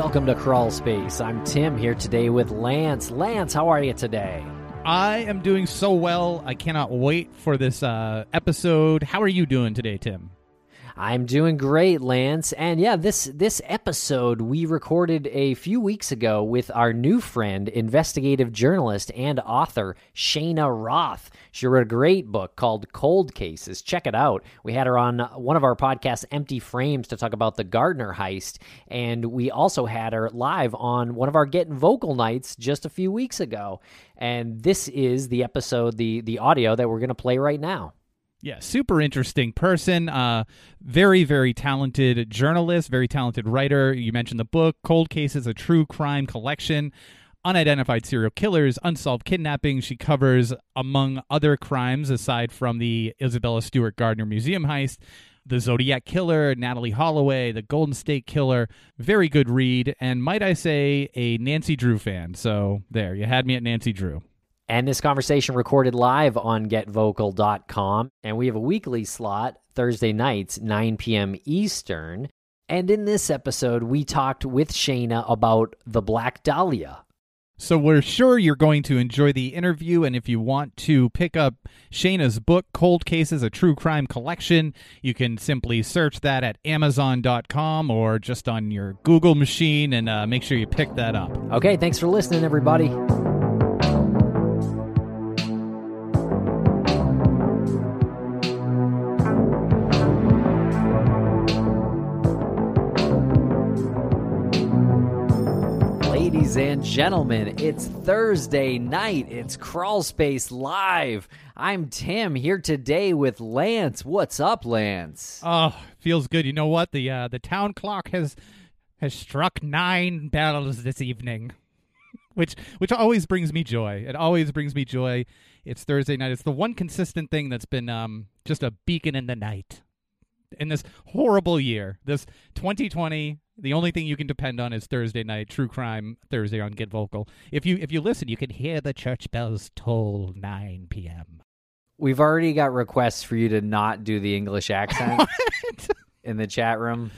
welcome to Crawl Space. I'm Tim here today with Lance. Lance, how are you today? I am doing so well. I cannot wait for this uh, episode. How are you doing today, Tim? I'm doing great, Lance. And yeah, this this episode we recorded a few weeks ago with our new friend, investigative journalist and author Shayna Roth. She wrote a great book called Cold Cases. Check it out. We had her on one of our podcasts, Empty Frames, to talk about the Gardner heist, and we also had her live on one of our Getting Vocal nights just a few weeks ago. And this is the episode, the the audio that we're going to play right now. Yeah, super interesting person. Uh, very, very talented journalist, very talented writer. You mentioned the book, Cold Cases, a true crime collection. Unidentified serial killers, unsolved kidnappings. She covers, among other crimes, aside from the Isabella Stewart Gardner Museum heist, the Zodiac Killer, Natalee Holloway, the Golden State Killer. Very good read, and might I say, a Nancy Drew fan. So there, you had me at Nancy Drew. And this conversation recorded live on getvocal.com. And we have a weekly slot Thursday nights, 9 p.m. Eastern. And in this episode, we talked with Shayna about the Black Dahlia. So we're sure you're going to enjoy the interview. And if you want to pick up Shayna's book, Cold Cases, a True Crime Collection, you can simply search that at Amazon.com or just on your Google machine and uh, make sure you pick that up. Okay, thanks for listening, everybody. Ladies and gentlemen, it's Thursday night. It's Crawl Space Live. I'm Tim here today with Lance. What's up, Lance? Oh, feels good. You know what? The uh, the town clock has has struck nine bells this evening, which which always brings me joy. It always brings me joy. It's Thursday night. It's the one consistent thing that's been um, just a beacon in the night in this horrible year. This 2020 the only thing you can depend on is Thursday night, true crime Thursday on Get Vocal. If you if you listen, you can hear the church bells toll 9 p.m. We've already got requests for you to not do the English accent in the chat room.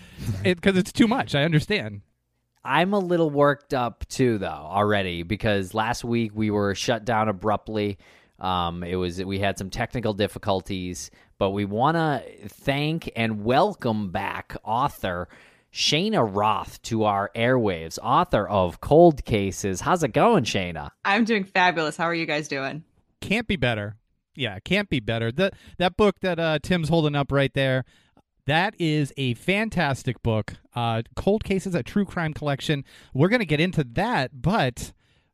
Because it, it's too much. I understand. I'm a little worked up too, though, already because last week we were shut down abruptly. Um, it was we had some technical difficulties, but we want to thank and welcome back author Shayna Roth to our airwaves, author of Cold Cases. How's it going, Shayna? I'm doing fabulous. How are you guys doing? Can't be better. Yeah, can't be better. That that book that uh, Tim's holding up right there, that is a fantastic book. Uh, Cold Cases, a true crime collection. We're going to get into that, but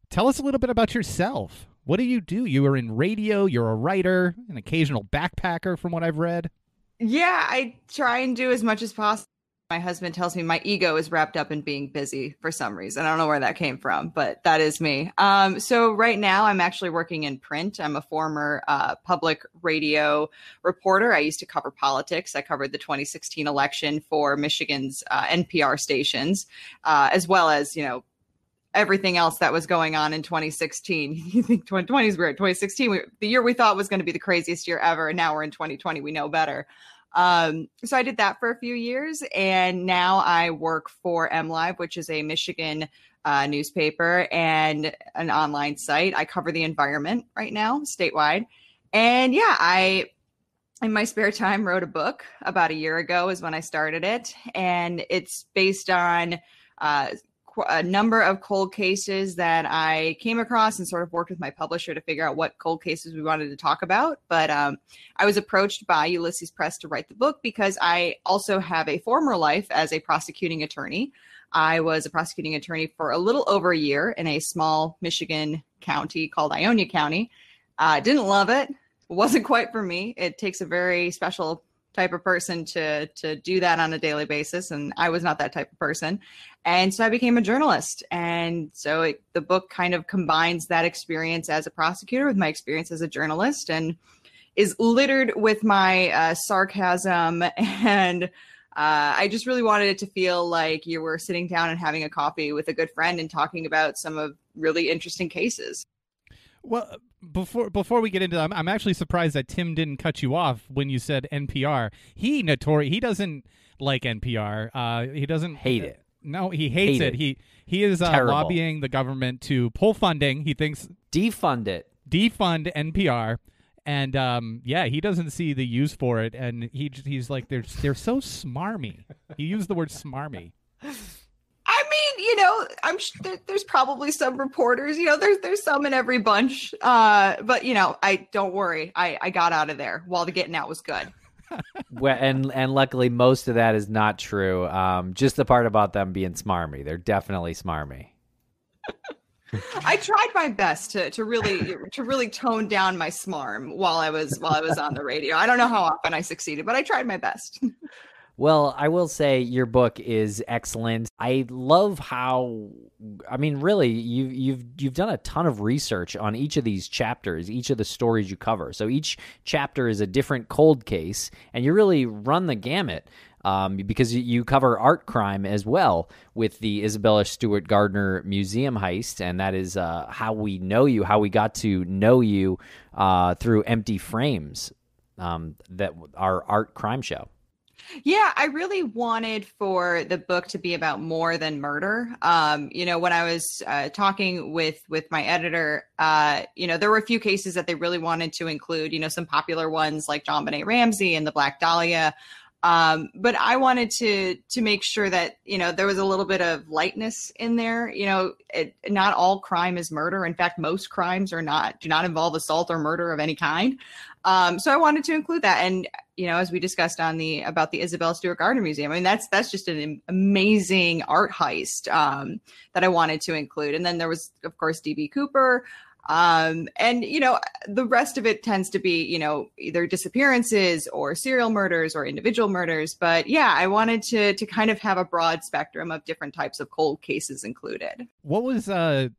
tell us a little bit about yourself. What do you do? You are in radio, you're a writer, an occasional backpacker, from what I've read. Yeah, I try and do as much as possible my husband tells me my ego is wrapped up in being busy for some reason. I don't know where that came from, but that is me. Um, so right now, I'm actually working in print. I'm a former uh, public radio reporter. I used to cover politics. I covered the 2016 election for Michigan's uh, NPR stations, uh, as well as you know everything else that was going on in 2016. You think 2020 is weird. 2016, we, the year we thought was going to be the craziest year ever, and now we're in 2020. We know better. Um, so I did that for a few years, and now I work for MLive, which is a Michigan uh, newspaper and an online site. I cover the environment right now, statewide, and yeah, I in my spare time wrote a book about a year ago is when I started it, and it's based on uh, a number of cold cases that I came across and sort of worked with my publisher to figure out what cold cases we wanted to talk about. But um, I was approached by Ulysses Press to write the book because I also have a former life as a prosecuting attorney. I was a prosecuting attorney for a little over a year in a small Michigan county called Ionia County. I uh, didn't love it. It wasn't quite for me. It takes a very special type of person to to do that on a daily basis and i was not that type of person. And so i became a journalist. And so it, the book kind of combines that experience as a prosecutor with my experience as a journalist and is littered with my uh, sarcasm. And uh, I just really wanted it to feel like you were sitting down and having a coffee with a good friend and talking about some of really interesting cases. Well, before before we get into I'm, I'm actually surprised that Tim didn't cut you off when you said NPR. He notorious he doesn't like NPR. Uh, he doesn't hate it. No, he hates Hate it. it. He he is uh, lobbying the government to pull funding. He thinks Defund it. defund NPR, and um, yeah, he doesn't see the use for it, and he he's like they're they're so smarmy. He used the word smarmy. I mean, you know, I'm sh- there, there's probably some reporters, you know, there's there's some in every bunch. Uh, but you know, I don't worry. I I got out of there while the getting out was good. Well, and and luckily most of that is not true. Um, just the part about them being smarmy. They're definitely smarmy. I tried my best to to really to really tone down my smarm while I was while I was on the radio. I don't know how often I succeeded, but I tried my best. Well, I will say your book is excellent. I love how I mean really you you've you've done a ton of research on each of these chapters, each of the stories you cover. So each chapter is a different cold case and you really run the gamut. Um, because you- you cover art crime as well with the Isabella Stewart Gardner Museum heist, and that is uh, how we know you, how we got to know you uh, through Empty Frames, um, that our art crime show. Yeah, I really wanted for the book to be about more than murder. Um, you know, when I was uh, talking with with my editor, uh, you know, there were a few cases that they really wanted to include. You know, some popular ones like JonBenét Ramsey and the Black Dahlia. Um, but I wanted to to make sure that you know there was a little bit of lightness in there. You know, it, not all crime is murder. In fact, most crimes are not do not involve assault or murder of any kind. Um, so I wanted to include that, and you know, as we discussed on the about the Isabel Stewart Gardner Museum, I mean that's that's just an amazing art heist um, that I wanted to include. And then there was, of course, DB Cooper. Um, and you know, the rest of it tends to be, you know, either disappearances or serial murders or individual murders. But yeah, I wanted to to kind of have a broad spectrum of different types of cold cases included. What was uh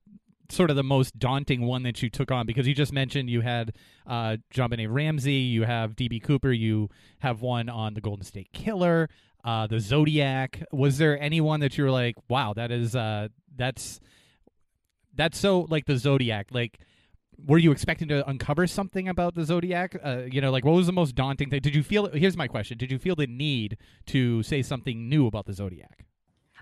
sort of the most daunting one that you took on? Because you just mentioned you had uh, JonBenét Ramsey, you have DB Cooper, you have one on the Golden State Killer, uh, the Zodiac. Was there anyone that you were like, wow, that is uh, that's that's so like the Zodiac, like. Were you expecting to uncover something about the Zodiac? Uh, you know, like what was the most daunting thing? Did you feel? Here's my question: Did you feel the need to say something new about the Zodiac?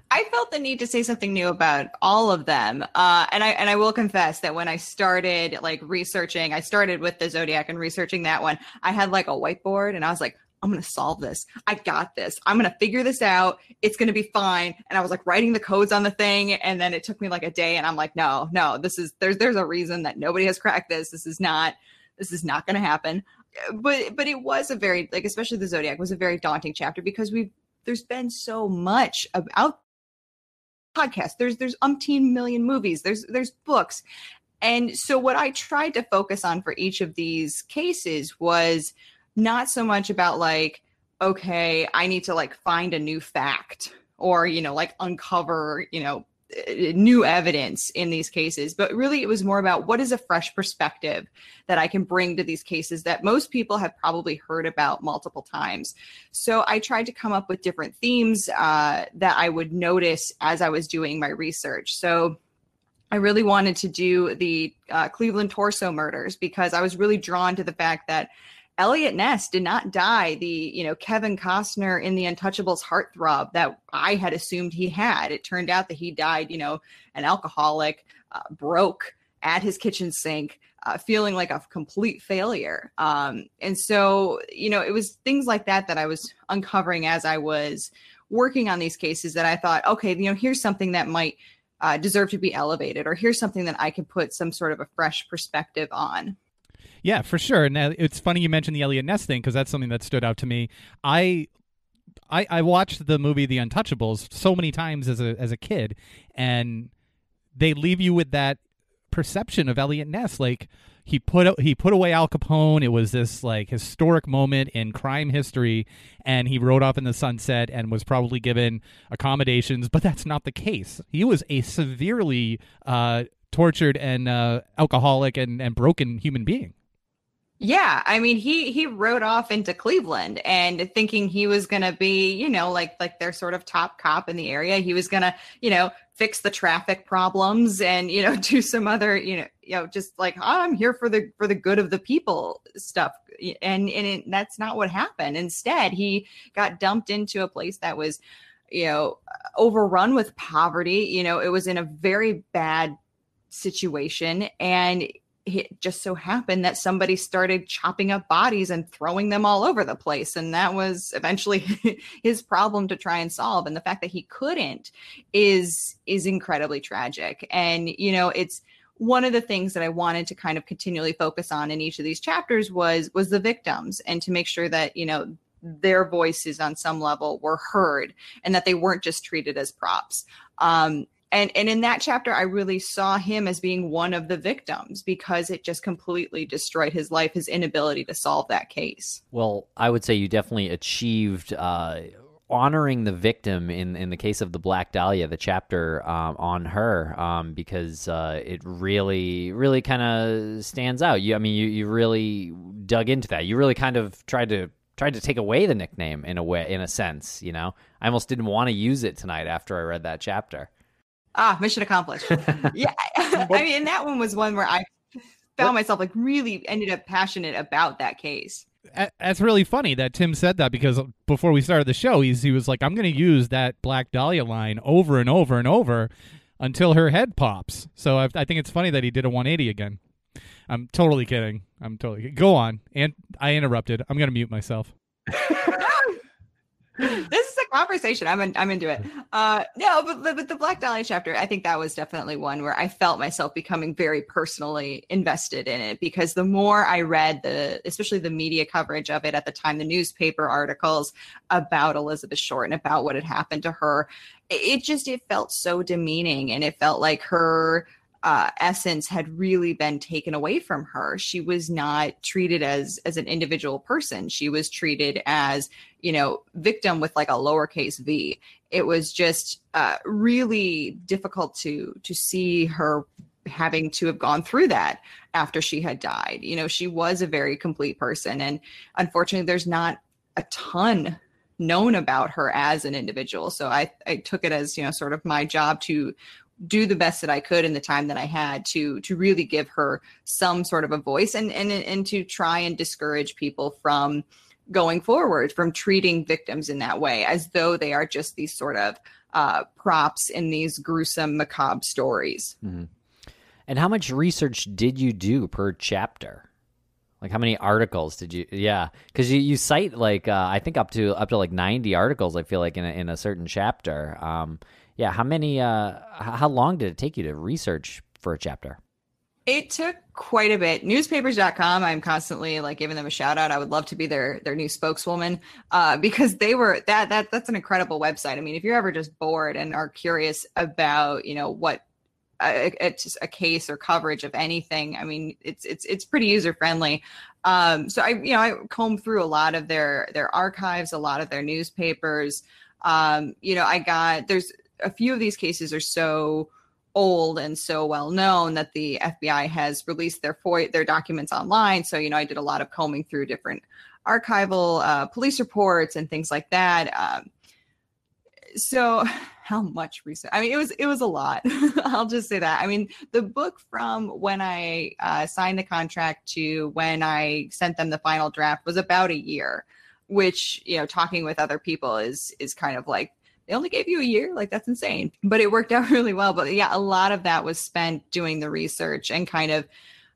I felt the need to say something new about all of them. Uh, and I and I will confess that when I started like researching, I started with the Zodiac and researching that one. I had like a whiteboard and I was like, I'm gonna solve this. I got this. I'm gonna figure this out. It's gonna be fine. And I was like writing the codes on the thing, and then it took me like a day. And I'm like, no, no, this is there's there's a reason that nobody has cracked this. This is not this is not gonna happen. But but it was a very like especially the Zodiac was a very daunting chapter because we've there's been so much about podcasts. There's there's umpteen million movies. There's there's books. And so what I tried to focus on for each of these cases was not so much about like okay, I need to like find a new fact or you know like uncover, you know, new evidence in these cases, but really it was more about what is a fresh perspective that I can bring to these cases that most people have probably heard about multiple times. So I tried to come up with different themes uh, that I would notice as I was doing my research. So I really wanted to do the uh, Cleveland torso murders because I was really drawn to the fact that Eliot Ness did not die the, you know, Kevin Costner in the Untouchables heartthrob that I had assumed he had. It turned out that he died, you know, an alcoholic, uh, broke at his kitchen sink, uh, feeling like a complete failure. Um, and so, you know, it was things like that that I was uncovering as I was working on these cases that I thought, okay, you know, here's something that might uh, deserve to be elevated, or here's something that I can put some sort of a fresh perspective on. Yeah, for sure. Now it's funny you mentioned the Eliot Ness thing because that's something that stood out to me. I, I, I watched the movie The Untouchables so many times as a as a kid, and they leave you with that perception of Eliot Ness. Like he put he put away Al Capone. It was this like historic moment in crime history, and he rode off in the sunset and was probably given accommodations. But that's not the case. He was a severely uh, tortured and uh, alcoholic and, and broken human being. Yeah, I mean he he rode off into Cleveland and thinking he was going to be, you know, like like their sort of top cop in the area. He was going to, you know, fix the traffic problems and, you know, do some other, you know, you know just like oh, I'm here for the for the good of the people stuff. And and it, that's not what happened. Instead, he got dumped into a place that was you know, overrun with poverty. You know, it was in a very bad situation. And it just so happened that somebody started chopping up bodies and throwing them all over the place. And that was eventually his problem to try and solve. And the fact that he couldn't is is incredibly tragic. And, you know, it's one of the things that I wanted to kind of continually focus on in each of these chapters was was the victims and to make sure that, you know, their voices on some level were heard and that they weren't just treated as props. Um, and and in that chapter i really saw him as being one of the victims because it just completely destroyed his life his inability to solve that case. Well i would say you definitely achieved uh, honoring the victim in in the case of the black dahlia the chapter um, on her um, because uh, it really really kind of stands out. You i mean you, you really dug into that. You really kind of tried to tried to take away the nickname in a way in a sense you know? I almost didn't want to use it tonight after i read that chapter ah mission accomplished yeah i mean that one was one where i found myself like really ended up passionate about that case that's really funny that Tim said that because before we started the show, he's he was like, "I'm going to use that Black Dahlia line over and over and over until her head pops." So I, I think it's funny that he did a 180 again. I'm totally kidding. I'm totally kidding. go on. And I interrupted. I'm going to mute myself. this conversation. I'm in, I'm into it. Uh, no, but, but but the Black Dahlia chapter, I think that was definitely one where I felt myself becoming very personally invested in it because the more I read the, especially the media coverage of it at the time, the newspaper articles about Elizabeth Short and about what had happened to her, it just it felt so demeaning and it felt like her uh, essence had really been taken away from her. She was not treated as as an individual person. She was treated as you know victim with like a lowercase v. It was just uh, really difficult to to see her having to have gone through that after she had died. You know, she was a very complete person, and unfortunately, there's not a ton known about her as an individual. So I, I took it as, you know, sort of my job to do the best that I could in the time that I had to to really give her some sort of a voice and and and to try and discourage people from going forward from treating victims in that way as though they are just these sort of uh, props in these gruesome macabre stories. Mm-hmm. And how much research did you do per chapter? Like how many articles did you? Yeah, because you, you cite like uh, I think up to up to like ninety articles. I feel like in a, in a certain chapter. Um, yeah, how many? Uh, how long did it take you to research for a chapter? It took quite a bit. Newspapers.com. I'm constantly like giving them a shout out. I would love to be their their new spokeswoman uh, because they were that that that's an incredible website. I mean, if you're ever just bored and are curious about you know what a, it's a case or coverage of anything. I mean, it's it's it's pretty user friendly. Um, so I you know I comb through a lot of their their archives, a lot of their newspapers. Um, you know, I got there's a few of these cases are so old and so well known that the FBI has released their FOIA, their documents online. So, you know, I did a lot of combing through different archival uh, police reports and things like that. Um, so, how much research? I mean, it was it was a lot. I'll just say that. I mean, the book from when I uh, signed the contract to when I sent them the final draft was about a year, which you know, talking with other people is is kind of like they only gave you a year? Like that's insane. But it worked out really well. But yeah a lot of that was spent doing the research and kind of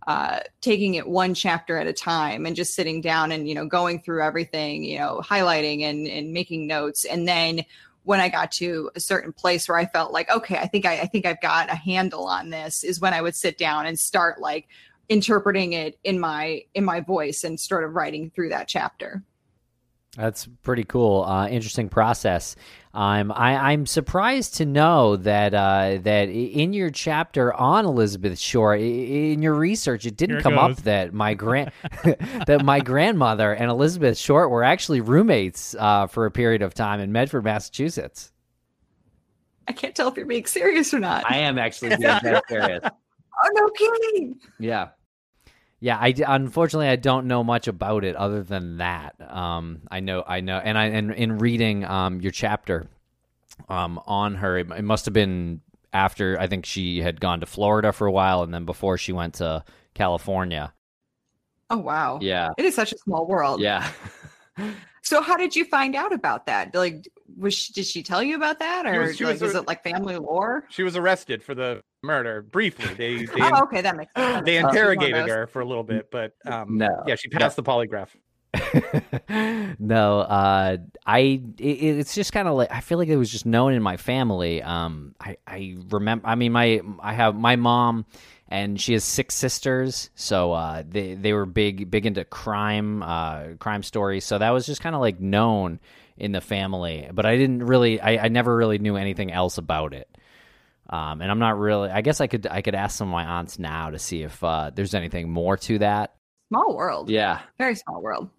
uh, taking it one chapter at a time and just sitting down and you know going through everything you know highlighting and and making notes. And then when I got to a certain place where I felt like, okay, I think I, I think I've got a handle on this, is when I would sit down and start like interpreting it in my in my voice and sort of writing through that chapter. That's pretty cool. Uh, interesting process. Um, I, am surprised to know that uh, that in your chapter on Elizabeth Short, in your research, it didn't come goes. up that my grand that my grandmother and Elizabeth Short were actually roommates uh, for a period of time in Medford, Massachusetts. I can't tell if you're being serious or not. I am actually being serious. oh no, kidding! Yeah. Yeah, I unfortunately I don't know much about it other than that. Um, I know, I know, and I and in reading um your chapter, um on her, it, it must have been after I think she had gone to Florida for a while, and then before she went to California. Oh wow! Yeah, it is such a small world. Yeah. So how did you find out about that? Like, was she, did she tell you about that, or was- she like, was is a- it like family lore? She was arrested for the murder briefly. They they, Oh, okay, that makes sense. they She's one of interrogated her for a little bit, but um, No. yeah, she passed the polygraph. no, uh, I it, it's just kind of like I feel like it was just known in my family. Um, I I remember. I mean, my I have my mom, and she has six sisters, so uh, they they were big big into crime, uh, crime stories. So that was just kind of like known in the family, but I didn't really, I, I never really knew anything else about it. Um, and I'm not really. I guess I could I could ask some of my aunts now to see if uh, there's anything more to that. Small world. Yeah. Very small world.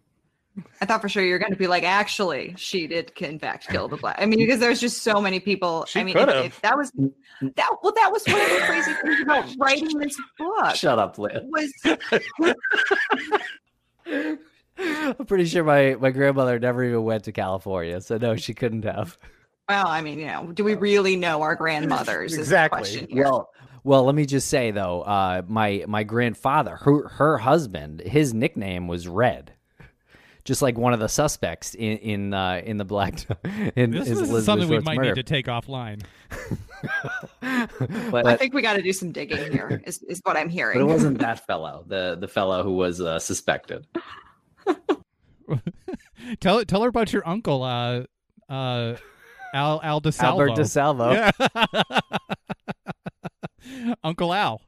I thought for sure you were going to be like, actually, she did in fact kill the black. I mean, because there's just so many people. She I mean, could if- have. if that was that. Well, that was one of the crazy things about writing this book. Shut up, Liv. Was I'm pretty sure my, my grandmother never even went to California, so no, she couldn't have. well, I mean, you know, do we really know our grandmothers? Exactly. question. Well, well, let me just say though, uh, my my grandfather, her her husband, his nickname was Red, just like one of the suspects in in uh, in the black in This is Elizabeth something we might murder. need to take offline. but, I think we got to do some digging here. Is is what I'm hearing. but it wasn't that fellow, the the fellow who was uh, suspected. tell tell her about your uncle, uh, uh, Al Al DeSalvo. Albert DeSalvo. Yeah. Uncle Al.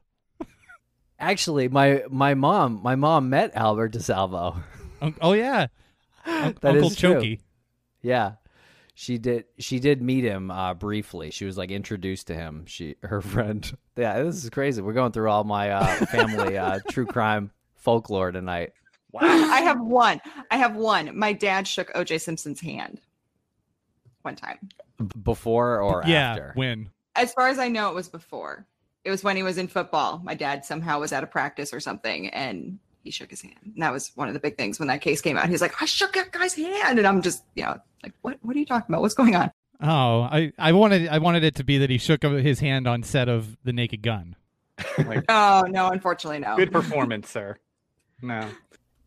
Actually, my my mom my mom met Albert DeSalvo. Un- oh yeah, Un- That Uncle is true. Yeah. She did she did meet him uh briefly. She was like introduced to him. She her friend. Yeah, this is crazy. We're going through all my uh family uh true crime folklore tonight. Wow. I have one. I have one. My dad shook OJ Simpson's hand one time. Before or yeah, after? when As far as I know, it was before. It was when he was in football. My dad somehow was at a practice or something, and he shook his hand. And that was one of the big things when that case came out. He's like, "I shook that guy's hand," and I'm just, you know, like, "What? What are you talking about? What's going on?" Oh, I, I wanted I wanted it to be that he shook his hand on set of The Naked Gun. Oh no, unfortunately, no. Good performance, sir. No.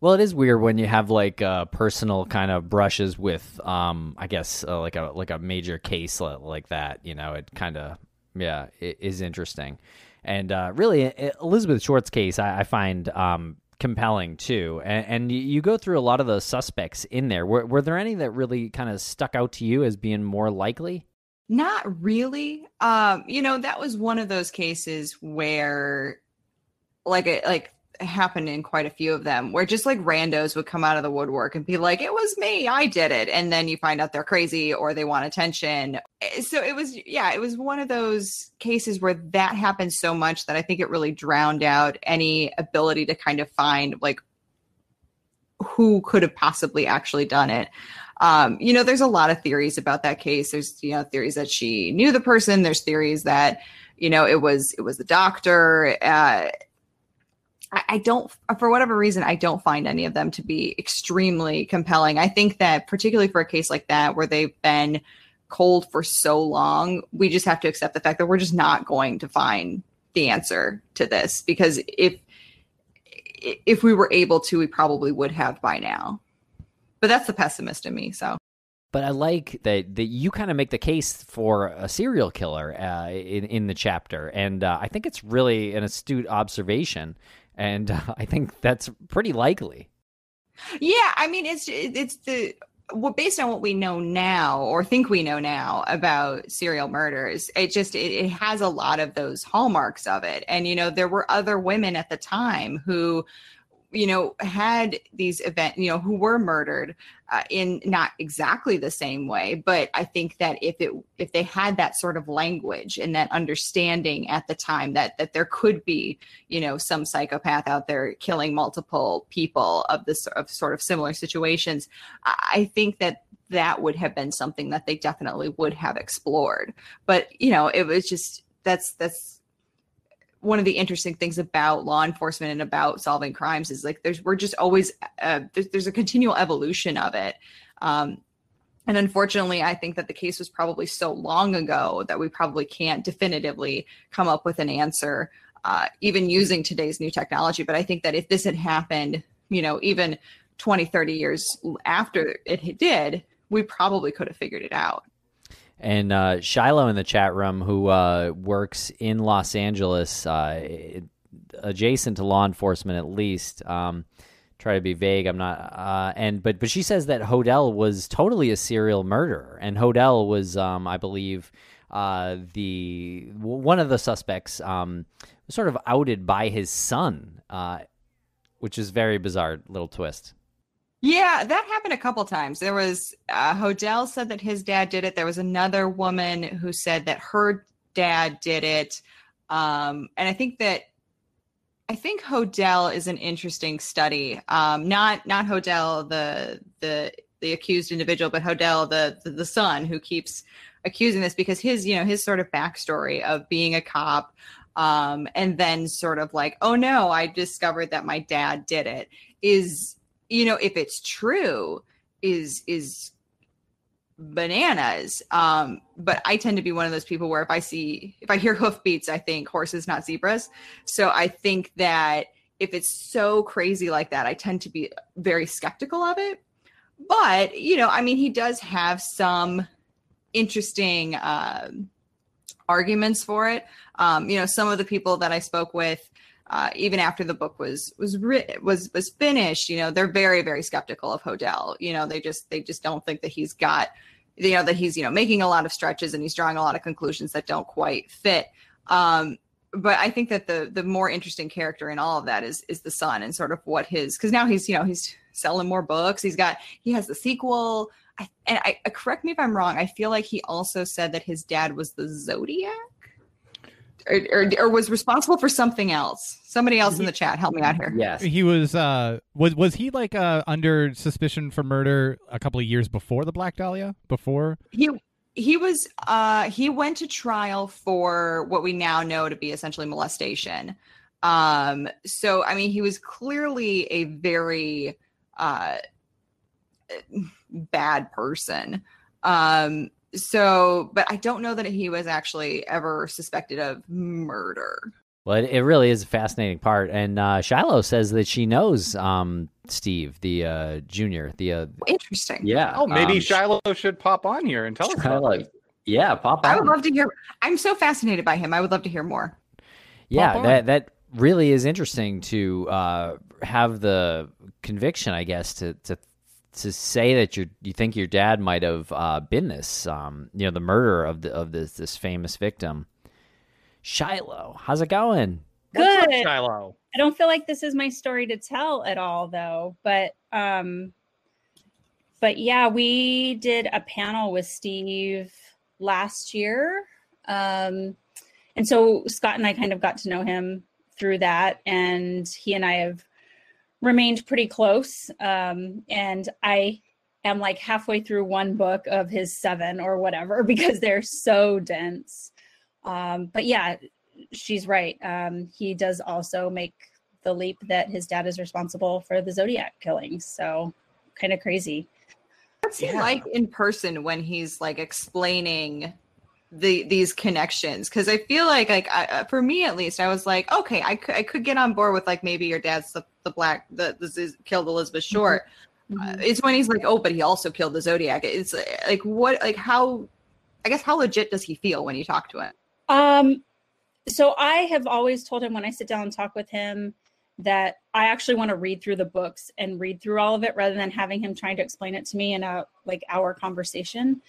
Well, it is weird when you have like uh, personal kind of brushes with, um, I guess, uh, like a like a major case like that. You know, it kind of, yeah, it is interesting, and uh, really, Elizabeth Short's case I, I find um, compelling too. And, and you- go through a lot of the suspects in there. Were, were there any that really kind of stuck out to you as being more likely? Not really. Um, you know, that was one of those cases where like like happened in quite a few of them where just like randos would come out of the woodwork and be like, It was me, I did it. And then you find out they're crazy or they want attention. Eh, So it was yeah, it was one of those cases where that happened so much that I think it really drowned out any ability to kind of find like who could have possibly actually done it um, you know, there's a lot of theories about that case. There's, you know, theories that she knew the person. There's theories that, you know, it was it was the doctor. Uh, I, don't, for whatever reason, I don't find any of them to be extremely compelling. I think that particularly for a case like that where they've been cold for so long, we just have to accept the fact that we're just not going to find the answer to this because if if we were able to, we probably would have by now but that's the pessimist in me. So But I like that that you kind of make the case for a serial killer uh, in in the chapter, and uh, I think it's really an astute observation, and uh, I think that's pretty likely. yeah, I mean, it's it's the well, based on what we know now or think we know now about serial murders, it just it, it has a lot of those hallmarks of it. And you know, there were other women at the time who you know had these event you know who were murdered uh, in not exactly the same way but i think that if it if they had that sort of language and that understanding at the time that that there could be you know some psychopath out there killing multiple people of this of sort of similar situations i I think that that would have been something that they definitely would have explored. But you know it was just that's that's one of the interesting things about law enforcement and about solving crimes is like there's we're just always uh, there's, there's a continual evolution of it um, and unfortunately i think that the case was probably so long ago that we probably can't definitively come up with an answer uh, even using today's new technology but i think that if this had happened you know even 20, 30 years after it did, we probably could have figured it out. And uh, Shiloh in the chat room, who uh, works in Los Angeles, uh, adjacent to law enforcement at least. Um, try to be vague. I'm not. Uh, and but but she says that Hodel was totally a serial murderer, and Hodel was, um, I believe, uh, the one of the suspects, um, sort of outed by his son, uh, which is very bizarre little twist. Yeah, that happened a couple times. There was uh, Hodel said that his dad did it. There was another woman who said that her dad did it. Um, and I think that I think Hodel is an interesting study. Um, not not Hodel the the the accused individual, but Hodel the, the the son who keeps accusing this because his you know his sort of backstory of being a cop um, and then sort of like oh no I discovered that my dad did it is you know, if it's true, is is bananas. Um, but I tend to be one of those people where if I see if I hear hoofbeats, I think horses, not zebras. So I think that if it's so crazy like that, I tend to be very skeptical of it. But you know, I mean, he does have some interesting uh, arguments for it. Um, you know, some of the people that I spoke with uh, even after the book was was written, was was finished, you know, they're very very skeptical of Hodel. You know, they just they just don't think that he's got, you know, that he's you know making a lot of stretches and he's drawing a lot of conclusions that don't quite fit. Um, but I think that the the more interesting character in all of that is is the son and sort of what his because now he's you know he's selling more books. He's got he has the sequel. I, and I correct me if I'm wrong. I feel like he also said that his dad was the Zodiac or, or, or, was responsible for something else. Somebody else in the chat, help me out here. Yes, he was. Uh, was was he like uh, under suspicion for murder a couple of years before the Black Dahlia? Before he he was. Uh, he went to trial for what we now know to be essentially molestation. Um, so I mean, he was clearly a very uh, bad person. Um, so but i don't know that he was actually ever suspected of murder. Well it, it really is a fascinating part. And uh, shiloh says that she knows um, steve the uh, junior the uh, interesting. Yeah oh maybe um, shiloh should pop on here and tell us shiloh, yeah pop on. i would love to hear i'm so fascinated by him. I would love to hear more. Yeah that that really is interesting to uh, have the conviction i guess to to to say that you you think your dad might have uh, been this, um, you know, the murderer of the of this this famous victim. Shiloh, how's it going? Good, up, Shiloh. I don't feel like this is my story to tell at all, though. But um, but yeah, we did a panel with Steve last year, um, and so Scott and I kind of got to know him through that, and he and I have remained pretty close. Um, and I am like halfway through one book of his seven or whatever because they're so dense. Um, but yeah, she's right. Um, he does also make the leap that his dad is responsible for the Zodiac killings. So kind of crazy. What's yeah. he like in person when he's like explaining the these connections. Because i feel like like I, uh, for me at least i was like okay I could, I could get on board with like maybe your dad's the, the black the this is killed elizabeth mm-hmm. short. Mm-hmm. uh, it's when he's like oh but he also killed the zodiac. It's uh, like what like how i guess how legit does he feel when you talk to him? Um so i have always told him when i sit down and talk with him that i actually want to read through the books and read through all of it rather than having him trying to explain it to me in a like hour conversation.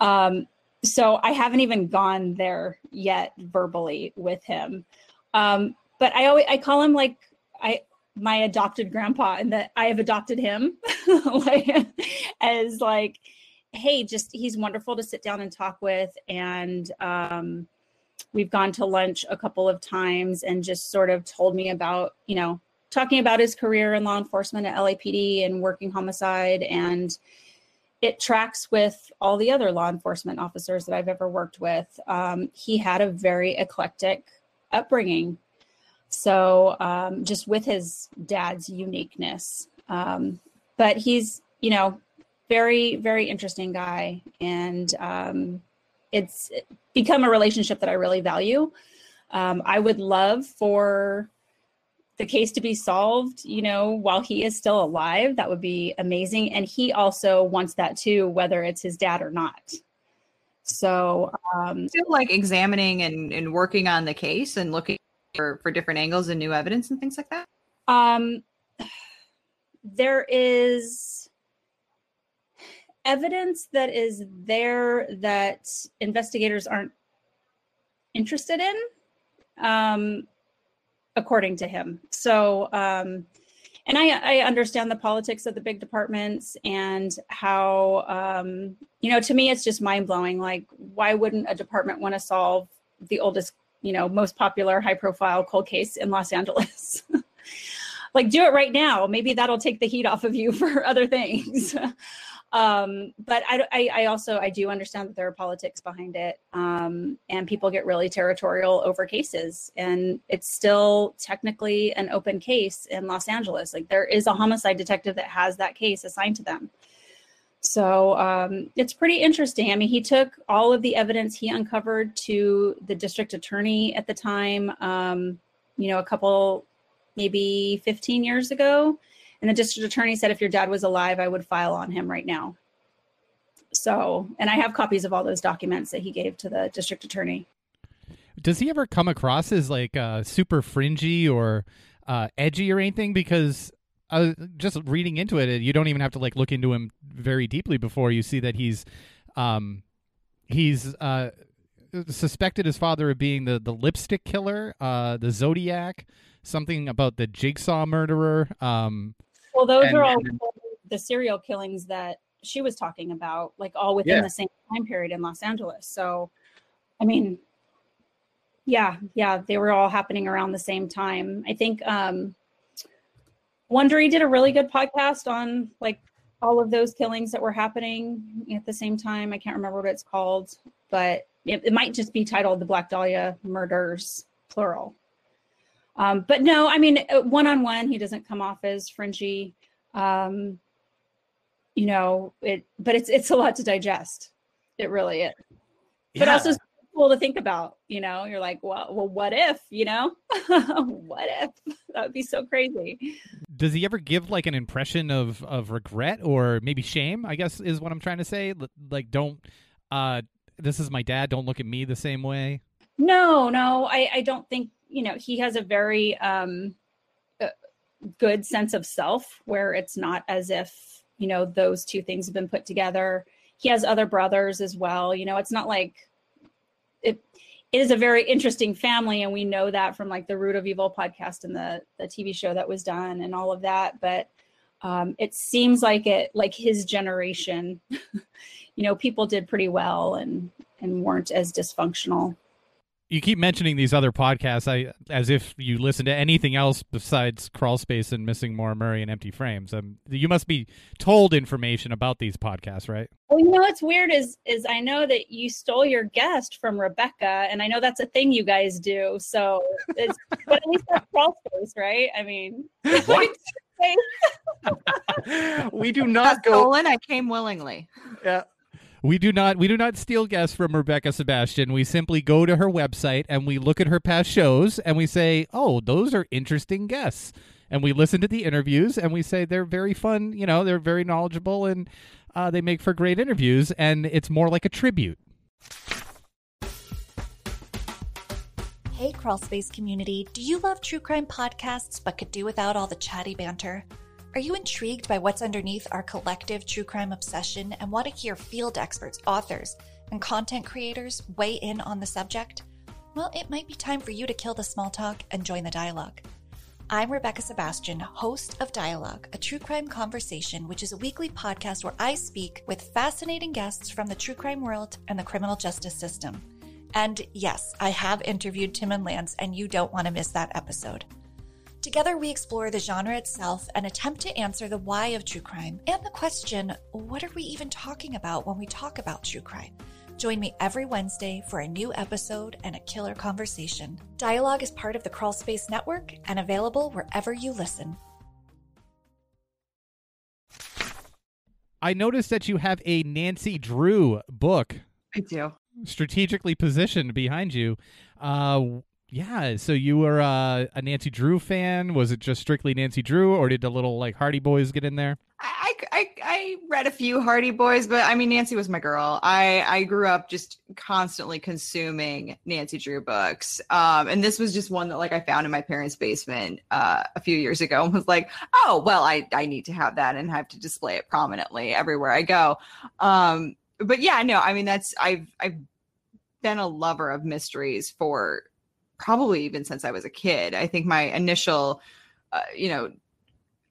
Um so I haven't even gone there yet verbally with him. Um, but I always I call him like I my adopted grandpa and that I have adopted him like, as like, hey, just he's wonderful to sit down and talk with. And um, we've gone to lunch a couple of times and just sort of told me about, you know, talking about his career in law enforcement at LAPD and working homicide and it tracks with all the other law enforcement officers that I've ever worked with. Um, he had a very eclectic upbringing. So um, just with his dad's uniqueness. Um, but he's, you know, very, very interesting guy. And um, it's become a relationship that I really value. Um, I would love for the case to be solved, you know, while he is still alive, that would be amazing. And he also wants that too, whether it's his dad or not. So, um, Still like examining and, and working on the case and looking for, for different angles and new evidence and things like that. um, there is evidence that is there that investigators aren't interested in, um, according to him. So, um, and I, I understand the politics of the big departments and how, um, you know, to me, it's just mind blowing. Like, why wouldn't a department want to solve the oldest, you know, most popular high profile cold case in Los Angeles? like, do it right now. Maybe that'll take the heat off of you for other things. Um, but I, I, I also I do understand that there are politics behind it, um, and people get really territorial over cases, and it's still technically an open case in Los Angeles. Like there is a homicide detective that has that case assigned to them. So um, it's pretty interesting. I mean, he took all of the evidence he uncovered to the district attorney at the time. Um, you know, a couple, maybe 15 years ago, and the district attorney said, if your dad was alive, I would file on him right now. So, and I have copies of all those documents that he gave to the district attorney. Does he ever come across as like uh, super fringy or uh, edgy or anything? Because I was just reading into it, you don't even have to like look into him very deeply before you see that he's um, he's uh, suspected his father of being the the lipstick killer, uh, the Zodiac, something about the jigsaw murderer. Um, Well, those And- are all and- the serial killings that she was talking about, like all within Yeah. the same time period in Los Angeles. So, I mean, yeah, yeah, they were all happening around the same time. I think um Wondery did a really good podcast on like all of those killings that were happening at the same time. I can't remember what it's called, but it, it might just be titled the Black Dahlia Murders, plural. Um, but no, I mean, one on one, he doesn't come off as fringy. Um, you know, it, but it's it's a lot to digest. It really is. But also cool to think about. You know, you're like, well, well, what if? You know, what if? That would be so crazy. does he ever give like an impression of of regret or maybe shame? I guess is what I'm trying to say. Like, don't. Uh, this is my dad. Don't look at me the same way. No, no, I, I don't think, you know, he has a very um, uh, good sense of self where it's not as if, you know, those two things have been put together. He has other brothers as well. You know, it's not like it, it is a very interesting family. And we know that from like the Root of Evil podcast and the, the TV show that was done and all of that. But um, it seems like it, like his generation, you know, people did pretty well and, and weren't as dysfunctional. you keep mentioning these other podcasts I, as if you listen to anything else besides Crawl Space and Missing Maura Murray and Empty Frames. Um, you must be told information about these podcasts, right? Well, you know what's weird is is I know that you stole your guest from Rebecca, and I know that's a thing you guys do. So, it's, but at least that's crawl space, right? I mean, What? we do not Not go. stolen. I came willingly. Yeah. We do not we do not steal guests from Rebecca Sebastian. We simply go to her website and we look at her past shows and we say, "Oh, those are interesting guests." And we listen to the interviews and we say they're very fun, you know, they're very knowledgeable and uh, they make for great interviews and it's more like a tribute. Hey, Crawlspace community. Do you love true crime podcasts but could do without all the chatty banter? Are you intrigued by what's underneath our collective true crime obsession and want to hear field experts, authors, and content creators weigh in on the subject? Well, it might be time for you to kill the small talk and join the dialogue. I'm Rebecca Sebastian, host of Dialogue, a true crime conversation, which is a weekly podcast where I speak with fascinating guests from the true crime world and the criminal justice system. And yes, I have interviewed Tim and Lance, and you don't want to miss that episode. Together, we explore the genre itself and attempt to answer the why of true crime and the question what are we even talking about when we talk about true crime? Join me every Wednesday for a new episode and a killer conversation. Dialogue is part of the Crawlspace Network and available wherever you listen. I noticed that you have a Nancy Drew book I do. Strategically positioned behind you. Uh, Yeah, so you were uh, a Nancy Drew fan. Was it just strictly Nancy Drew, or did the little like Hardy Boys get in there? I, I, I read a few Hardy Boys, but I mean Nancy was my girl. I I grew up just constantly consuming Nancy Drew books, um, and this was just one that like I found in my parents' basement uh, a few years ago, and was like, oh well, I I need to have that and have to display it prominently everywhere I go. Um, but yeah, no, I mean that's I've I've been a lover of mysteries for probably even since I was a kid. I think my initial, uh, you know,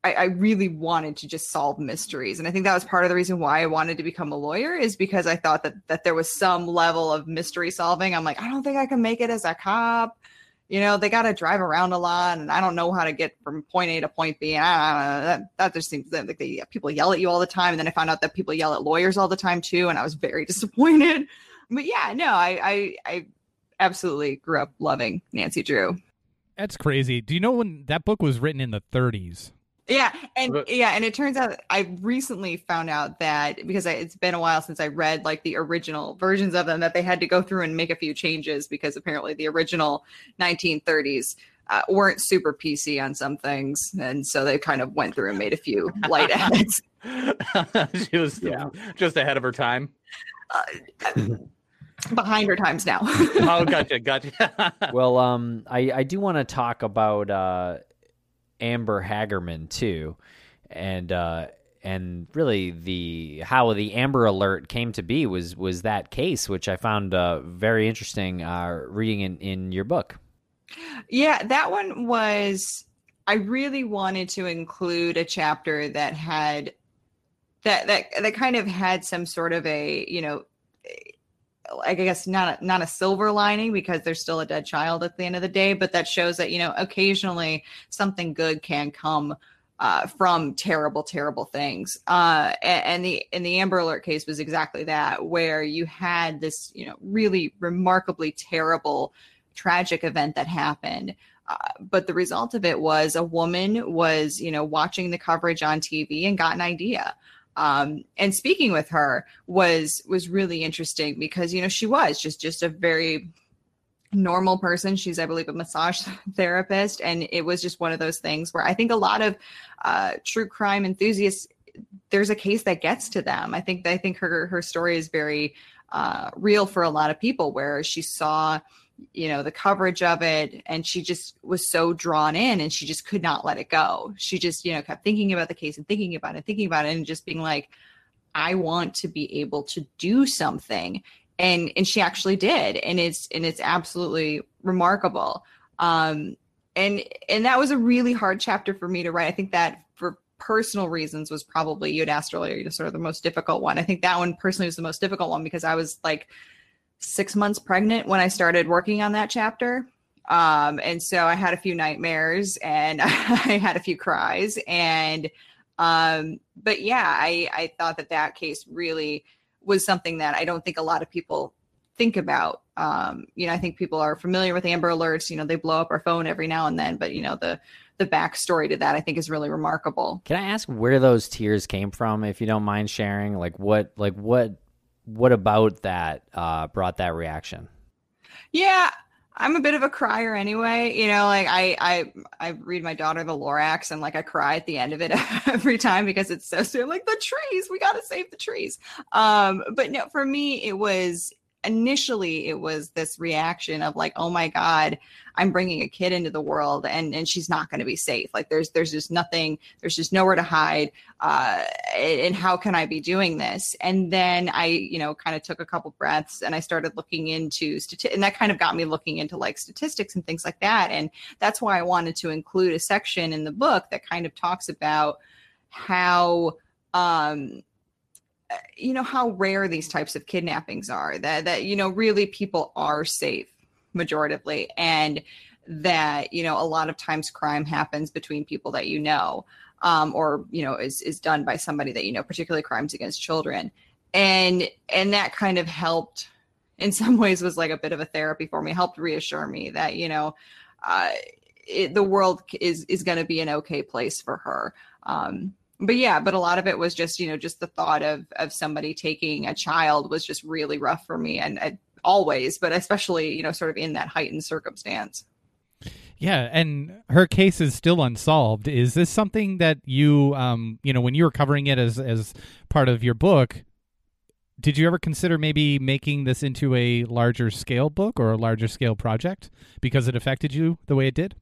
I, I, really wanted to just solve mysteries, and I think that was part of the reason why I wanted to become a lawyer is because I thought that that there was some level of mystery solving. I'm like, I don't think I can make it as a cop. You know, they got to drive around a lot, and I don't know how to get from point A to point B. And I, that, that just seems like they, people yell at you all the time. And then I found out that people yell at lawyers all the time too, and I was very disappointed. But yeah, no, I, I, I absolutely grew up loving Nancy Drew. That's crazy. Do you know when that book was written in the 30s? Yeah, and yeah, and it turns out I recently found out that because I, it's been a while since I read like the original versions of them that they had to go through and make a few changes because apparently the original 1930s uh, weren't super PC on some things, and so they kind of went through and made a few light edits. she was yeah. just ahead of her time. Uh, behind her times now. oh, gotcha, gotcha. well, um, I I do want to talk about uh, Amber Hagerman too, and uh, and really the how the Amber Alert came to be was was that case, which I found uh, very interesting uh, reading in in your book. Yeah, that one was. I really wanted to include a chapter that had that that that kind of had some sort of a you know I guess not a, not a silver lining because there's still a dead child at the end of the day, but that shows that you know occasionally something good can come uh, from terrible, terrible things. Uh, and, and, the in the Amber Alert case was exactly that, where you had this you know really remarkably terrible, tragic event that happened. Uh, but the result of it was a woman was you know watching the coverage on TV and got an idea um, and speaking with her was was really interesting because you know she was just just a very normal person. She's i believe a massage therapist. And it was just one of those things where i think a lot of uh, true crime enthusiasts there's a case that gets to them. I think i think her her story is very uh, real for a lot of people where she saw you know the coverage of it. And she just was so drawn in and she just could not let it go. She just you know kept thinking about the case and thinking about it thinking about it and just being like i want to be able to do something. And and she actually did. And it's and it's absolutely remarkable. Um and and that was a really hard chapter for me to write. I think that for personal reasons was probably you had asked earlier you know, sort of the most difficult one. I think that one personally was the most difficult one because i was like six months pregnant when I started working on that chapter. Um, and so I had a few nightmares and I had a few cries. And, um, but yeah, I, I thought that that case really was something that I don't think a lot of people think about. Um, you know, I think people are familiar with Amber Alerts. You know, they blow up our phone every now and then, but you know, the the backstory to that I think is really remarkable. Can I ask where those tears came from, if you don't mind sharing? Like what, like what what about that uh, brought that reaction? Yeah, I'm a bit of a crier anyway. You know, like I I I read my daughter the Lorax and like I cry at the end of it every time because it's so soon. Like the trees, we got to save the trees. Um, but no, for me it was initially it was this reaction of like oh my god i'm bringing a kid into the world and and she's not going to be safe. Like there's there's just nothing there's just nowhere to hide uh and how can i be doing this? And then i you know kind of took a couple breaths and i started looking into stati- and that kind of got me looking into like statistics and things like that and that's why i wanted to include a section in the book that kind of talks about how um you know how rare these types of kidnappings are that that you know really people are safe majoritively and that you know a lot of times crime happens between people that you know um, or you know is is done by somebody that you know particularly crimes against children. And and that kind of helped in some ways was like a bit of a therapy for me helped reassure me that you know uh, it, the world is is going to be an okay place for her um, but yeah, but a lot of it was just, you know, just the thought of of somebody taking a child was just really rough for me and, and always, but especially, you know, sort of in that heightened circumstance. Yeah, and her case is still unsolved. Is this something that you, um, you know, when you were covering it as as part of your book, did you ever consider maybe making this into a larger scale book or a larger scale project because it affected you the way it did?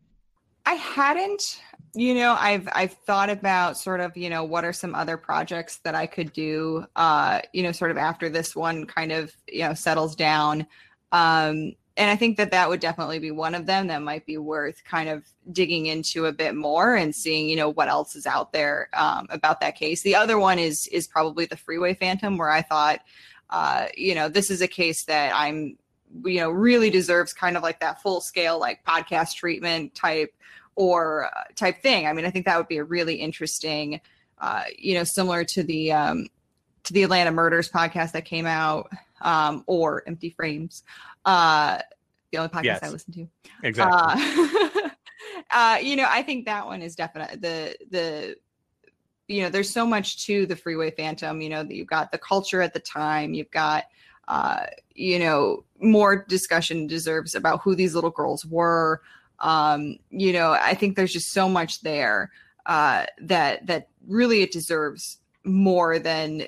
I hadn't. You know, I've I've thought about sort of, you know, what are some other projects that I could do uh, you know, sort of after this one kind of, you know, settles down. Um and I think that that would definitely be one of them that might be worth kind of digging into a bit more and seeing, you know, what else is out there um, about that case. The other one is is probably the Freeway Phantom, where I thought, uh, you know, this is a case that I'm, you know, really deserves kind of like that full scale like podcast treatment type or uh, type thing. I mean, I think that would be a really interesting, uh, you know, similar to the um, to the Atlanta Murders podcast that came out um, or Empty Frames uh, the only podcast yes. I listen to. Exactly. Uh, uh, you know, I think that one is definitely the the you know, there's so much to the Freeway Phantom. You know, that you've got the culture at the time. You've got uh, you know, more discussion deserves about who these little girls were. Um, you know, I think there's just so much there uh, that that really it deserves more than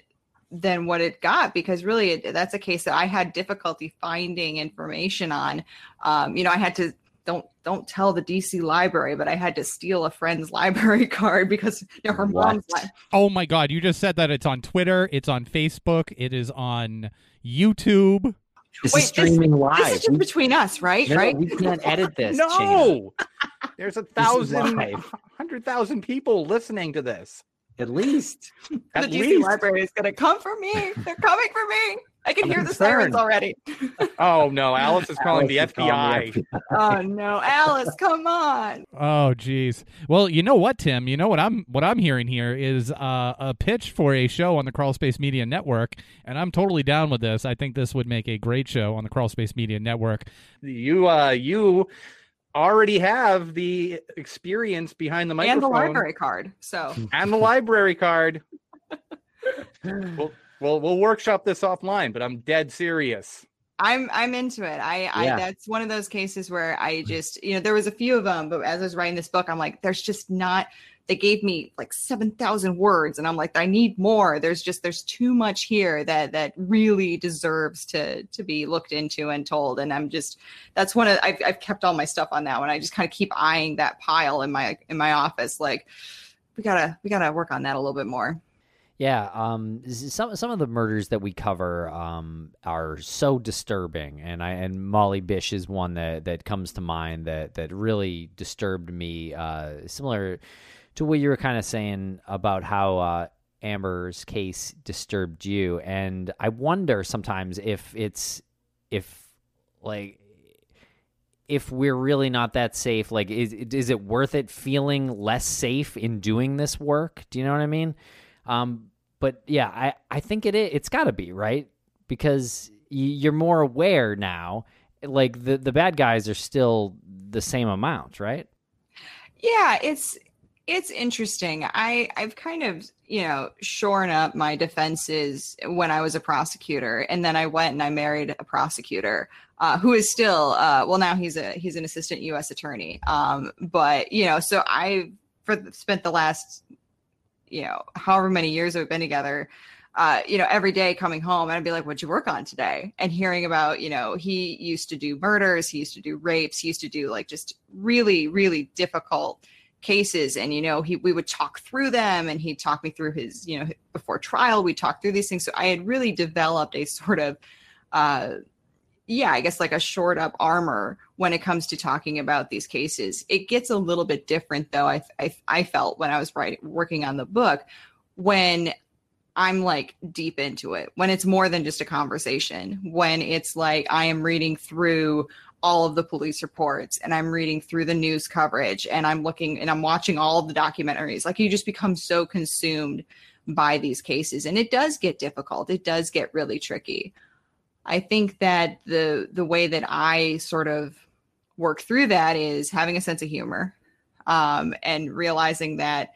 than what it got because really it, that's a case that I had difficulty finding information on. Um, you know, I had to don't don't tell the DC library, but I had to steal a friend's library card because you know, her what? mom's. Li- oh my god! You just said that it's on Twitter, it's on Facebook, it is on YouTube. This Wait, is streaming this, live. This is just between us, right? No, right? we can't edit this. no, there's a thousand, hundred thousand people listening to this. At least. At the DC library is going to come for me. They're coming for me. I can I'm hear concerned. the sirens already. oh no, Alice is calling the FBI. the FBI. oh no, Alice, come on. Oh geez. Well, you know what, Tim? You know what I'm what I'm hearing here is uh, a pitch for a show on the Crawl Space Media Network, and I'm totally down with this. I think this would make a great show on the Crawl Space Media Network. You uh you already have the experience behind the microphone and the library card. So and the library card. we'll, we'll we'll workshop this offline, but I'm dead serious. I'm I'm into it. I, yeah. I that's one of those cases where I mm-hmm. just you know there was a few of them, but as I was writing this book, I'm like, there's just not they gave me like 7000 words and i'm like i need more there's just there's too much here that that really deserves to to be looked into and told and i'm just that's one of i've, I've kept all my stuff on that one i just kind of keep eyeing that pile in my in my office like we gotta we gotta work on that a little bit more yeah, um, some some of the murders that we cover um, are so disturbing, and I and Molly Bish is one that, that comes to mind that that really disturbed me. Uh, similar to what you were kind of saying about how uh, Amber's case disturbed you, and I wonder sometimes if it's if like if we're really not that safe. Like, is is it worth it feeling less safe in doing this work? Do you know what I mean? Um, but yeah, I I think it it's got to be right because you're more aware now. Like the the bad guys are still the same amount, right? Yeah, it's it's interesting. I I've kind of you know shorn up my defenses when I was a prosecutor, and then I went and I married a prosecutor uh, who is still uh, well now he's a he's an assistant U.S. attorney. Um, but you know, so I for spent the last you know however many years we've been together. Uh, you know, every day coming home, and I'd be like, "What'd you work on today?" And hearing about, you know, he used to do murders, he used to do rapes, he used to do like just really, really difficult cases and you know he we would talk through them and he'd talk me through his you know before trial we talked through these things so i had really developed a sort of uh yeah i guess like a short up armor when it comes to talking about these cases it gets a little bit different though i i, I felt when i was writing working on the book when I'm like deep into it when it's more than just a conversation, when it's like I am reading through all of the police reports and I'm reading through the news coverage and I'm looking and I'm watching all of the documentaries. Like you just become so consumed by these cases and it does get difficult. It does get really tricky. I think that the the way that I sort of work through that is having a sense of humor um, and realizing that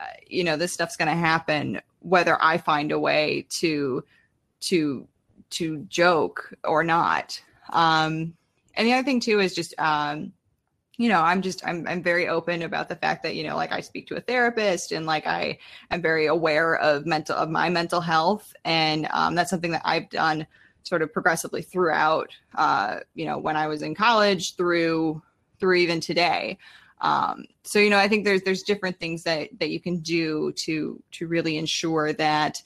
uh, you know this stuff's going to happen whether I find a way to to to joke or not. Um, and the other thing too is just um, you know i'm just i'm i'm very open about the fact that you know like i speak to a therapist and like i am very aware of mental of my mental health and um, that's something that i've done sort of progressively throughout uh, you know when i was in college through through even today um, so you know i think there's there's different things that that you can do to to really ensure that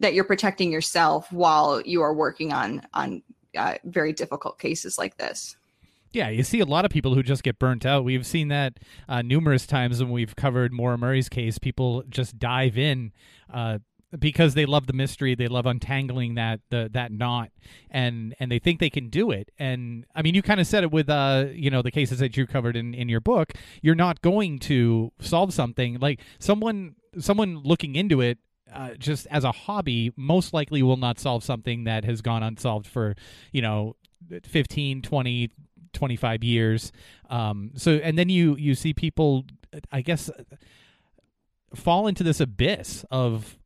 that you're protecting yourself while you are working on on uh, very difficult cases like this yeah, you see a lot of people who just get burnt out. We've seen that uh, numerous times when we've covered Maura Murray's case. People just dive in uh, because they love the mystery, they love untangling that the, that knot, and and they think they can do it. And I mean, you kind of said it with uh, you know the cases that you covered in in your book. You're not going to solve something like someone someone looking into it uh, just as a hobby most likely will not solve something that has gone unsolved for you know 15 20 25 years. Um, so, and then you you see people, I guess, fall into this abyss of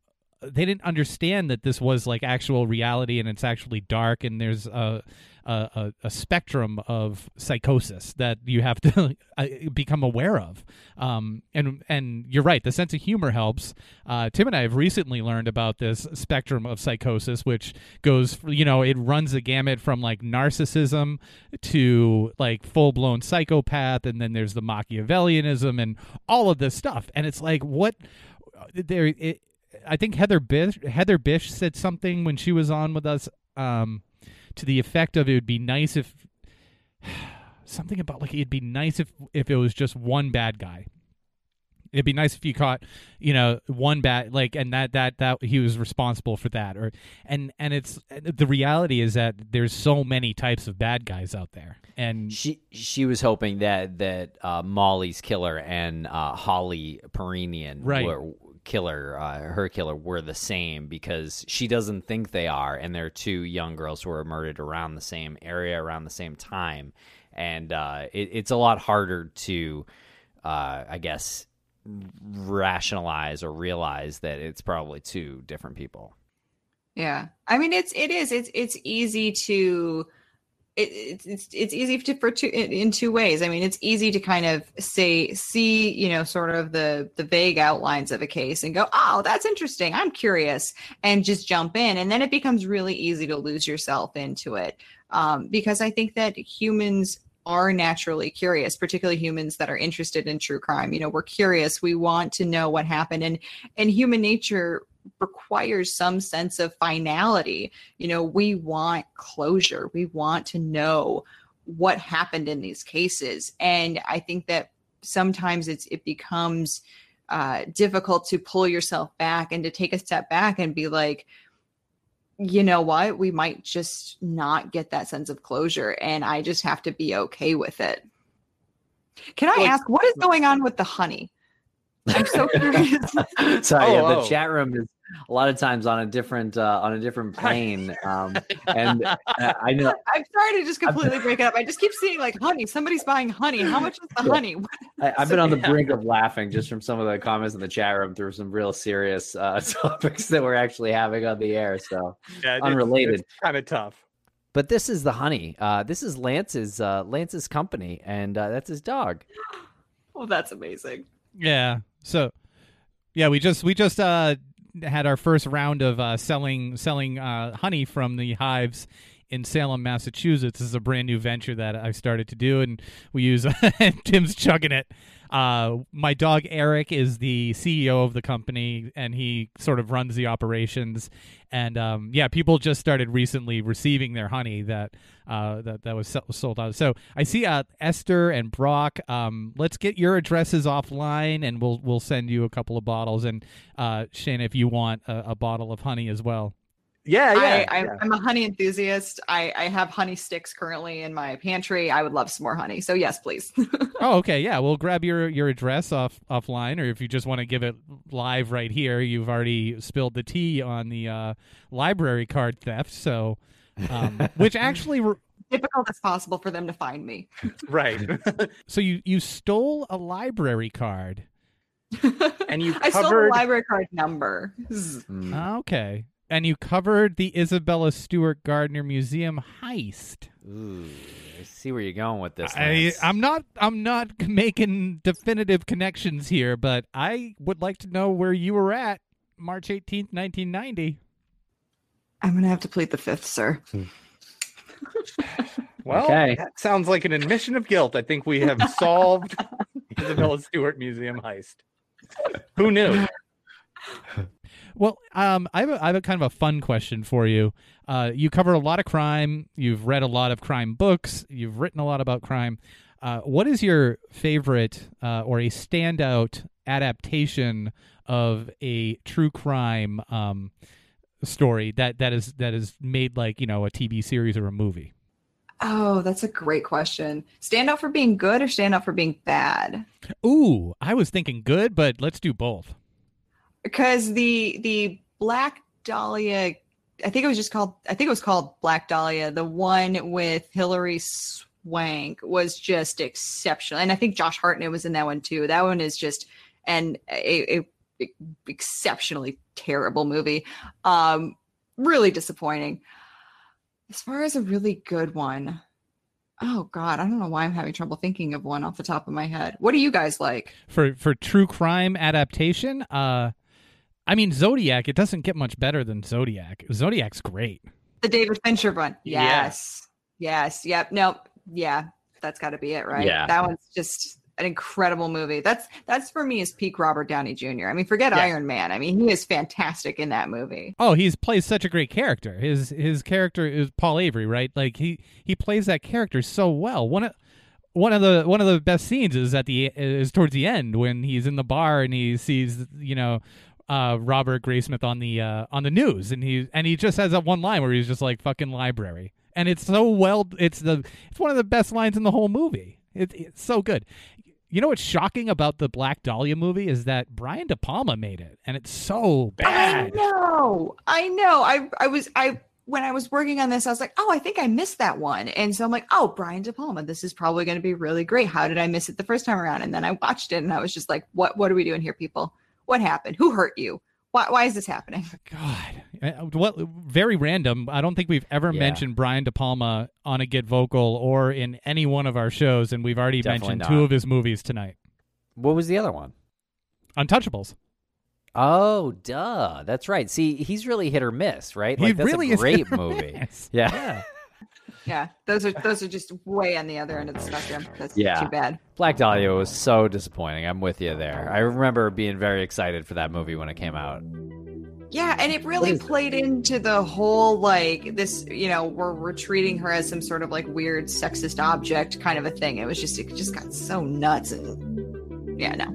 they didn't understand that this was like actual reality and it's actually dark and there's a a, a spectrum of psychosis that you have to uh, become aware of. Um, and and you're right the sense of humor helps. Uh, tim and i have recently learned about this spectrum of psychosis which goes you know it runs a gamut from like narcissism to like full-blown psychopath and then there's the machiavellianism and all of this stuff. And it's like what there it, I think Heather Bish Heather Bish said something when she was on with us um, to the effect of it would be nice if something about like it'd be nice if if it was just one bad guy. It'd be nice if you caught, you know, one bad like, and that that that he was responsible for that, or and and it's the reality is that there's so many types of bad guys out there, and she she was hoping that that uh, Molly's killer and uh, Holly Piirainen Right. were, killer, uh, her killer, were the same because she doesn't think they are, and they're two young girls who were murdered around the same area, around the same time, and uh, it, it's a lot harder to, uh, I guess, rationalize or realize that it's probably two different people. Yeah, I mean it's it is. It's it's easy to it, it's it's easy to for two in, in two ways. I mean, it's easy to kind of say see you know sort of the the vague outlines of a case and go, oh, that's interesting. I'm curious, and just jump in, and then it becomes really easy to lose yourself into it um, because I think that humans are naturally curious, particularly humans that are interested in true crime. You know, we're curious. We want to know what happened, and and human nature requires some sense of finality. You know, we want closure. We want to know what happened in these cases, and I think that sometimes it's it becomes uh, difficult to pull yourself back and to take a step back and be like, you know what, we might just not get that sense of closure, and I just have to be okay with it. Can I ask what is going on with the honey? I'm so curious. Sorry, Oh, yeah, the oh. chat room is a lot of times on a different uh, on a different plane, um, and uh, I know I'm sorry to just completely break it up. I just keep seeing like honey. Somebody's buying honey. How much is the Yeah. honey? I, I've been on the brink of laughing just from some of the comments in the chat room through some real serious uh, topics that we're actually having on the air. So, Yeah, Unrelated. kind of tough. but this is the honey. Uh, this is Lance's uh, Lance's company, and uh, that's his dog. Oh, that's amazing. Yeah. So, yeah, we just we just uh had our first round of uh, selling selling uh, honey from the hives in Salem, Massachusetts. This is a brand new venture that I started to do, and we use. Tim's chugging it. Uh, my dog Eric is the CEO of the company, and he sort of runs the operations. And um, yeah, people just started recently receiving their honey that uh, that that was sold out. So I see uh, Esther and Brock. Um, let's get your addresses offline, and we'll we'll send you a couple of bottles. And uh, Shane, if you want a, a bottle of honey as well. Yeah, yeah. I, I, yeah. I'm a honey enthusiast. I, I have honey sticks currently in my pantry. I would love some more honey. So yes, please. Oh, okay, yeah. We'll grab your your address off offline, or if you just want to give it live right here, you've already spilled the tea on the uh, library card theft. So, um, which actually, re- Difficult as possible for them to find me. right. so you you stole a library card. and you I stole the library card number. Mm. Ah, Okay. And you covered the Isabella Stewart Gardner Museum heist. Ooh, I see where you're going with this. I, Lance. I'm not. I'm not making definitive connections here, but I would like to know where you were at March 18th, 1990. I'm gonna have to plead the fifth, sir. Well, Okay. that sounds like an admission of guilt. I think we have solved Isabella Stewart Museum heist. Who knew? Well, um, I have a, I have a kind of a fun question for you. Uh, you cover a lot of crime. You've read a lot of crime books. You've written a lot about crime. Uh, what is your favorite uh, or a standout adaptation of a true crime um, story that that is that is made like you know a TV series or a movie? Oh, that's a great question. Stand out for being good or stand out for being bad? Ooh, I was thinking good, but let's do both. Because the the Black Dahlia, I think it was just called. I think it was called Black Dahlia. The one with Hilary Swank was just exceptional, and I think Josh Hartnett was in that one too. That one is just an a, a exceptionally terrible movie. Um, really disappointing. As far as a really good one, oh god, I don't know why I'm having trouble thinking of one off the top of my head. What do you guys like? For for true crime adaptation, uh, I mean Zodiac. It doesn't get much better than Zodiac. Zodiac's great. The David Fincher one. Yeah. Yes. Yes. Yep. Nope. Yeah. That's got to be it, right? Yeah. That one's just an incredible movie. That's that's for me is peak Robert Downey Jr. I mean, forget Yes. Iron Man. I mean, he is fantastic in that movie. Oh, he's plays such a great character. His his character is Paul Avery, right? Like he he plays that character so well. One of one of the one of the best scenes is at the is towards the end when he's in the bar and he sees you know uh, Robert Graysmith on the uh, on the news and he and he just has that one line where he's just like fucking library and it's so well it's the it's one of the best lines in the whole movie. It, it's so good. You know what's shocking about the Black Dahlia movie is that Brian De Palma made it, and it's so bad. I know. I know. I I was I when I was working on this, I was like, oh, I think I missed that one. And so I'm like, oh, Brian De Palma, this is probably going to be really great. How did I miss it the first time around? And then I watched it and I was just like, what what are we doing here, people? What happened? Who hurt you? Why why is this happening? God, Uh, what very random. I don't think we've ever Yeah. mentioned Brian De Palma on a Get Vocal or in any one of our shows, and we've already Definitely mentioned not. two of his movies tonight. What was the other one? Untouchables. Oh, duh. That's right. See, he's really hit or miss, right? He Like that's really a is great hit or movie. miss. Yeah. Yeah, those are those are just way on the other end of the spectrum. That's Yeah. too bad. Black Dahlia was so disappointing. I'm with you there. I remember being very excited for that movie when it came out. Yeah, and it really it? played into the whole like this, you know, we're we're treating her as some sort of like weird sexist object kind of a thing. It was just it just got so nuts and yeah, no.